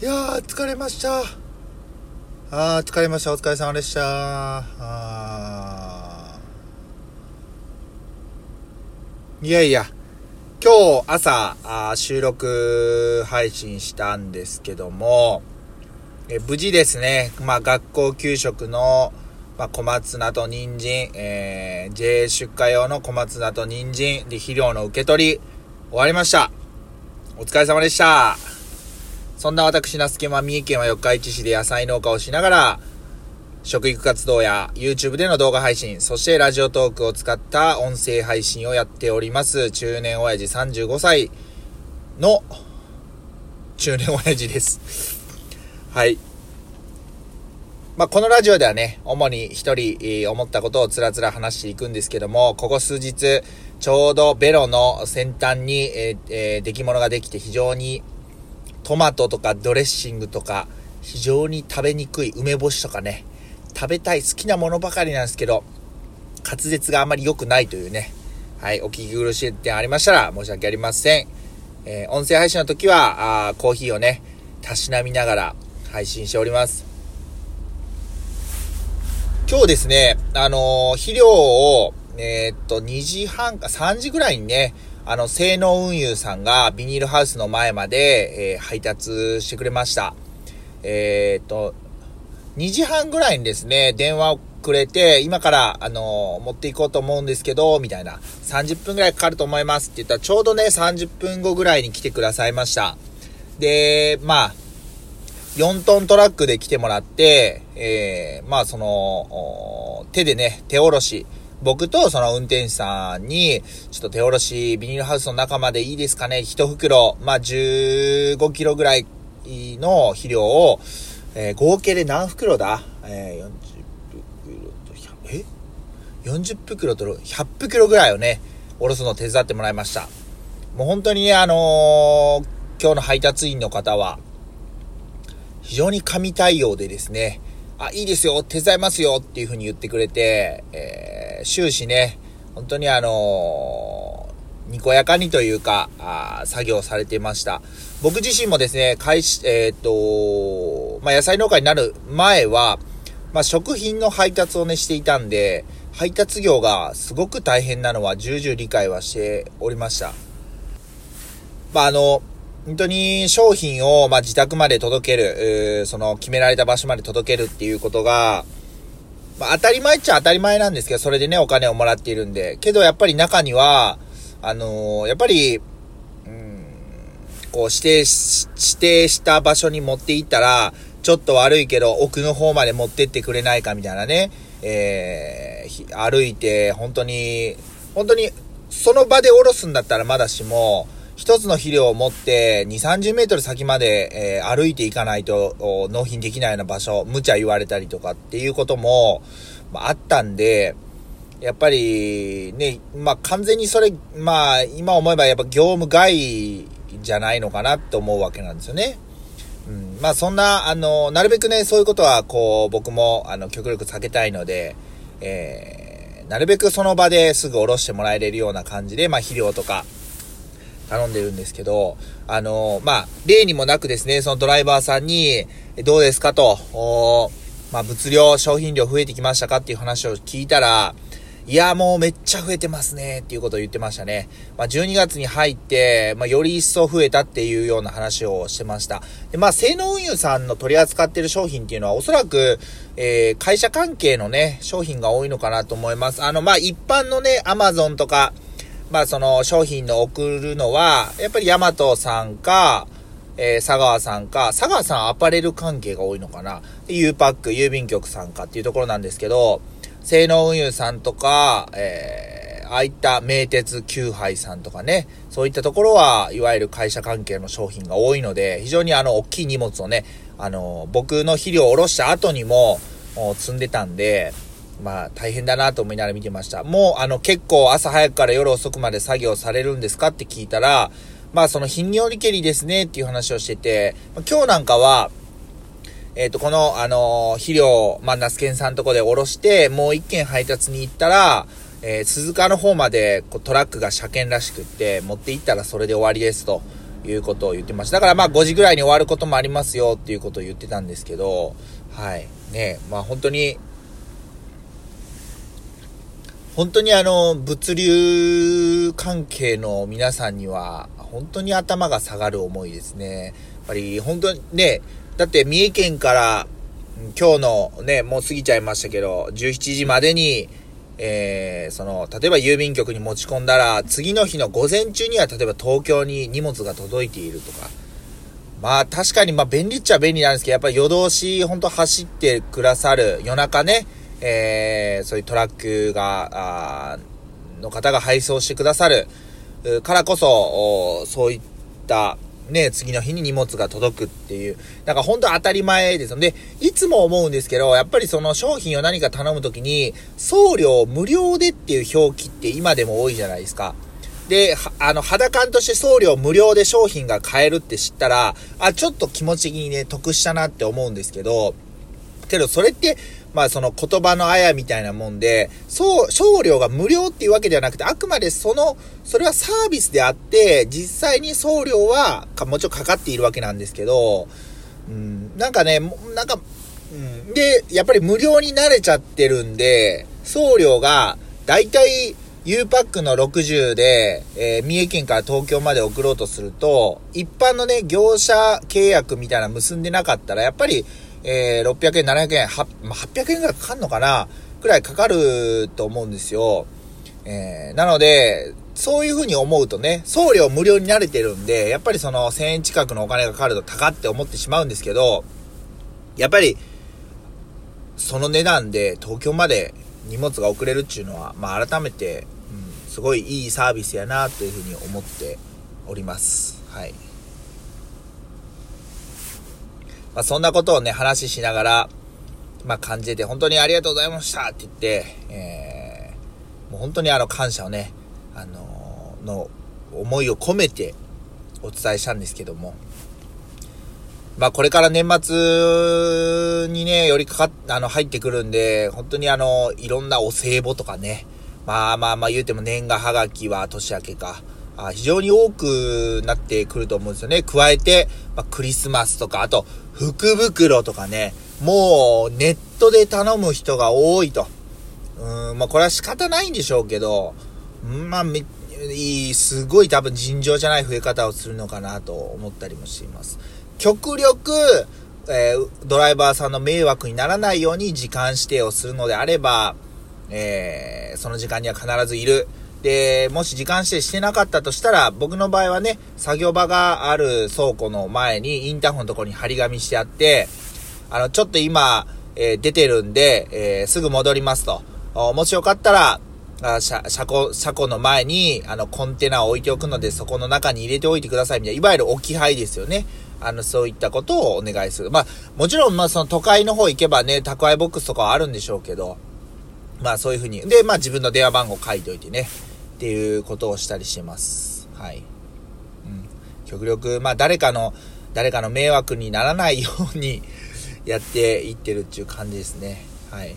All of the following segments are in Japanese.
いやー、疲れました。あー、疲れました。お疲れ様でした。あーいやいや、今日朝、あ収録配信したんですけども、え無事ですね、まあ学校給食の、まあ、小松菜と人参、えー、JA 出荷用の小松菜と人参で肥料の受け取り、終わりました。お疲れ様でした。そんな私、那須県は三重県は四日市市で野菜農家をしながら、食育活動や YouTube での動画配信、そしてラジオトークを使った音声配信をやっております。中年親父35歳の中年親父です。はい。まあ、このラジオではね、主に一人、思ったことをつらつら話していくんですけども、ここ数日、ちょうどベロの先端に、えーえー出来物ができて非常にトマトとかドレッシングとか、非常に食べにくい梅干しとかね、食べたい好きなものばかりなんですけど、滑舌があまり良くないというね、はい、お聞き苦しい点ありましたら申し訳ありません。えー音声配信の時は、あーコーヒーをね、たしなみながら配信しております。今日ですね、あのー肥料を、えーっと、2時半か3時ぐらいにね、あの、性能運輸さんがビニールハウスの前まで、えー配達してくれました。えーっと、2時半ぐらいにですね、電話をくれて、今から、あの持っていこうと思うんですけど、みたいな、30分ぐらいかかると思いますって言ったら、ちょうどね、30分後ぐらいに来てくださいました。で、まあ、4トントラックで来てもらって、えー、まあその、手でね、手下ろし、僕とその運転手さんに、ちょっと手下ろし、ビニールハウスの中までいいですかね？一袋、まあ15キロぐらいの肥料を、えー合計で何袋だ？えー、40袋と100、え ?40 袋と100袋ぐらいをね、下ろすのを手伝ってもらいました。もう本当にね、あのー今日の配達員の方は、非常に神対応でですね、あ、いいですよ、手伝いますよっていう風に言ってくれて、えー終始ね、本当にあのーにこやかにというか、あ作業されてました。僕自身もですね、開始、えーっと、まあ、野菜農家になる前は、まあ、食品の配達をね、していたんで、配達業がすごく大変なのは重々理解はしておりました。まあ、あの、本当に商品を、まあ、自宅まで届ける、その決められた場所まで届けるっていうことが、まあ、当たり前っちゃ当たり前なんですけど、それでね、お金をもらっているんで。けど、やっぱり中には、あのーやっぱり、うん、こう、指定し、指定した場所に持っていったら、ちょっと悪いけど、奥の方まで持ってってくれないかみたいなね、えー歩いて、本当に、本当に、その場で下ろすんだったらまだしも、一つの肥料を持って2、30メートル先まで、えー歩いていかないと納品できないような場所、無茶言われたりとかっていうことも、まあ、あったんで、やっぱりね、まあ完全にそれ、まあ今思えばやっぱ業務外じゃないのかなって思うわけなんですよね。うん、まあそんな、あの、なるべくね、そういうことはこう僕もあの極力避けたいので、えー、なるべくその場ですぐ下ろしてもらえれるような感じで、まあ肥料とか、頼んでるんですけど、あのまあ、例にもなくですね、そのドライバーさんに、どうですかと、おまあ、物量、商品量増えてきましたかっていう話を聞いたら、いや、もうめっちゃ増えてますね、っていうことを言ってましたね。まあ、12月に入って、まあ、より一層増えたっていうような話をしてました。で、まあ、性能運輸さんの取り扱ってる商品っていうのは、おそらく、えー、会社関係のね、商品が多いのかなと思います。あの、まあ、一般のね、アマゾンとか、まあその商品の送るのは、やっぱりヤマトさんか、えー佐川さんか、佐川さんアパレル関係が多いのかな。U パック、郵便局さんかっていうところなんですけど、性能運輸さんとか、えーああいった名鉄九杯さんとかね、そういったところは、いわゆる会社関係の商品が多いので、非常にあの、大きい荷物をね、あの、僕の肥料を下ろした後にも、積んでたんで、まあ大変だなと思いながら見てました。もうあの結構朝早くから夜遅くまで作業されるんですかって聞いたら、まあその頻尿りけりですねっていう話をしてて、今日なんかは、えっ、と、この、あのー肥料、まあ、ナスケンさんとこで下ろして、もう一件配達に行ったら、えー鈴鹿の方までこうトラックが車検らしくって、持って行ったらそれで終わりですということを言ってました。だからまあ5時ぐらいに終わることもありますよっていうことを言ってたんですけど、はい。ね、まあ本当に、本当にあの、物流関係の皆さんには、本当に頭が下がる思いですね。やっぱり本当にね、だって三重県から今日のね、もう過ぎちゃいましたけど、17時までに、えー、その、例えば郵便局に持ち込んだら、次の日の午前中には、例えば東京に荷物が届いているとか。まあ確かにまあ便利っちゃ便利なんですけど、やっぱり夜通し本当走ってくださる、夜中ね、えー、そういうトラックが、あの方が配送してくださるからこそ、そういったね、次の日に荷物が届くっていう、なんか本当当たり前ですので、いつも思うんですけど、やっぱりその商品を何か頼むときに、送料無料でっていう表記って今でも多いじゃないですか。で、あの、肌感として送料無料で商品が買えるって知ったら、あ、ちょっと気持ち的にね、得したなって思うんですけど、けどそれって、まあその言葉のあやみたいなもんで、そう、送料が無料っていうわけではなくて、あくまでその、それはサービスであって、実際に送料は、かもちろんかかっているわけなんですけど、うん、なんかね、なんか、うん、で、やっぱり無料に慣れちゃってるんで、送料が、だいたい U パックの60で、えー、三重県から東京まで送ろうとすると、一般のね、業者契約みたいな結んでなかったら、やっぱり、えー、600円、700円、800円ぐらいかかるのかな？くらいかかると思うんですよ。えー、なので、そういう風に思うとね、送料無料に慣れてるんで、やっぱりその1000円近くのお金がかかると高って思ってしまうんですけど、やっぱり、その値段で東京まで荷物が送れるっていうのは、まあ改めて、うん、すごいいいサービスやなという風に思っております。はい。まあ、そんなことをね、話しながら、まあ、感じてて、本当にありがとうございましたって言って、えー、もう本当にあの感謝をね、あのー、の思いを込めてお伝えしたんですけども、まあこれから年末にね、よりかかっ、あの、入ってくるんで、本当にあの、いろんなお歳暮とかね、まあまあまあ言うても年賀はがきは年明けか、あ非常に多くなってくると思うんですよね。加えて、まあ、クリスマスとか、あと、福袋とかね、もうネットで頼む人が多いと。うん、まあこれは仕方ないんでしょうけど、まあめ、いい、すごい多分尋常じゃない増え方をするのかなと思ったりもしています。極力、えー、ドライバーさんの迷惑にならないように時間指定をするのであれば、えー、その時間には必ずいる。で、もし時間指定してなかったとしたら、僕の場合はね、作業場がある倉庫の前にインターホンのところに張り紙してあって、あの、ちょっと今、えー、出てるんで、えー、すぐ戻りますと。もしよかったら、あ車、車庫、車庫の前に、あの、コンテナを置いておくので、そこの中に入れておいてくださいみたいな、いわゆる置き配ですよね。あの、そういったことをお願いする。まあ、もちろん、まあ、その都会の方行けばね、宅配ボックスとかはあるんでしょうけど、まあ、そういうふうに。で、まあ、自分の電話番号書いておいてね。っていうことをしたりしてます。はい。うん。極力、まあ誰かの、誰かの迷惑にならないように やっていってるっていう感じですね。はい。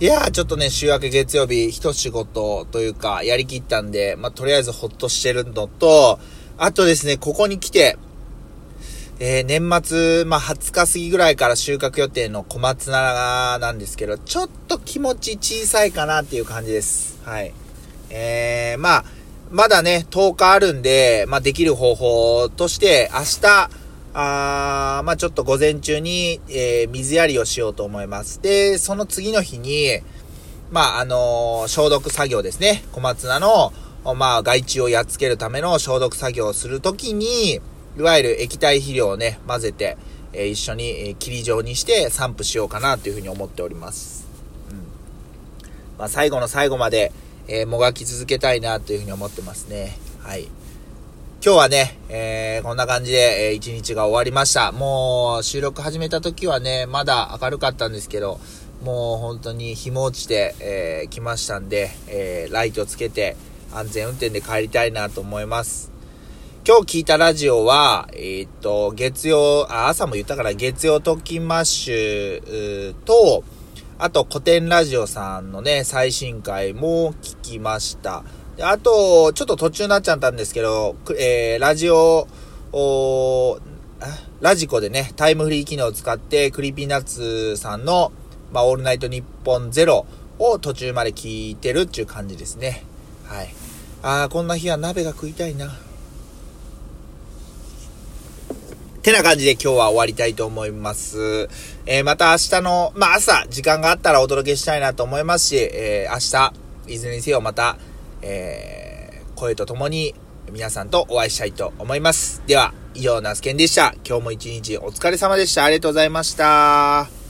いやー、ちょっとね、週明け月曜日、一仕事というか、やりきったんで、まあ、とりあえずほっとしてるのと、あとですね、ここに来て、えー、年末、まあ、20日過ぎぐらいから収穫予定の小松菜なんですけど、ちょっと気持ち小さいかなっていう感じです。はい。えー、まあ、まだね、10日あるんで、まあ、できる方法として、明日、あまあ、ちょっと午前中に、えー、水やりをしようと思います。で、その次の日に、まあ、あのー、消毒作業ですね。小松菜の、まあ、害虫をやっつけるための消毒作業をするときに、いわゆる液体肥料をね、混ぜて、え、一緒に、霧状にして散布しようかなというふうに思っております。うん。まあ、最後の最後まで、え、もがき続けたいなというふうに思ってますね。はい。今日はね、えー、こんな感じで、えー、一日が終わりました。もう、収録始めた時はね、まだ明るかったんですけど、もう本当に日も落ちて、えー、来ましたんで、えー、ライトつけて安全運転で帰りたいなと思います。今日聞いたラジオは、えー、っと、月曜、あ、朝も言ったから月曜特勤マッシュと、あとコテンラジオさんのね、最新回も聞きました。あと、ちょっと途中になっちゃったんですけど、えー、ラジオ、お radiko でね、タイムフリー機能を使って、 Creepy Nuts さんの、まあ、オールナイトニッポンゼロを途中まで聞いてるっていう感じですね。はい。ああ、こんな日は鍋が食いたいな。てな感じで今日は終わりたいと思います。えー、また明日の、まあ朝、時間があったらお届けしたいなと思いますし、えー、明日、いずれにせよまた、えー、声と共に皆さんとお会いしたいと思います。では、以上、ナスケンでした。今日も一日お疲れ様でした。ありがとうございました。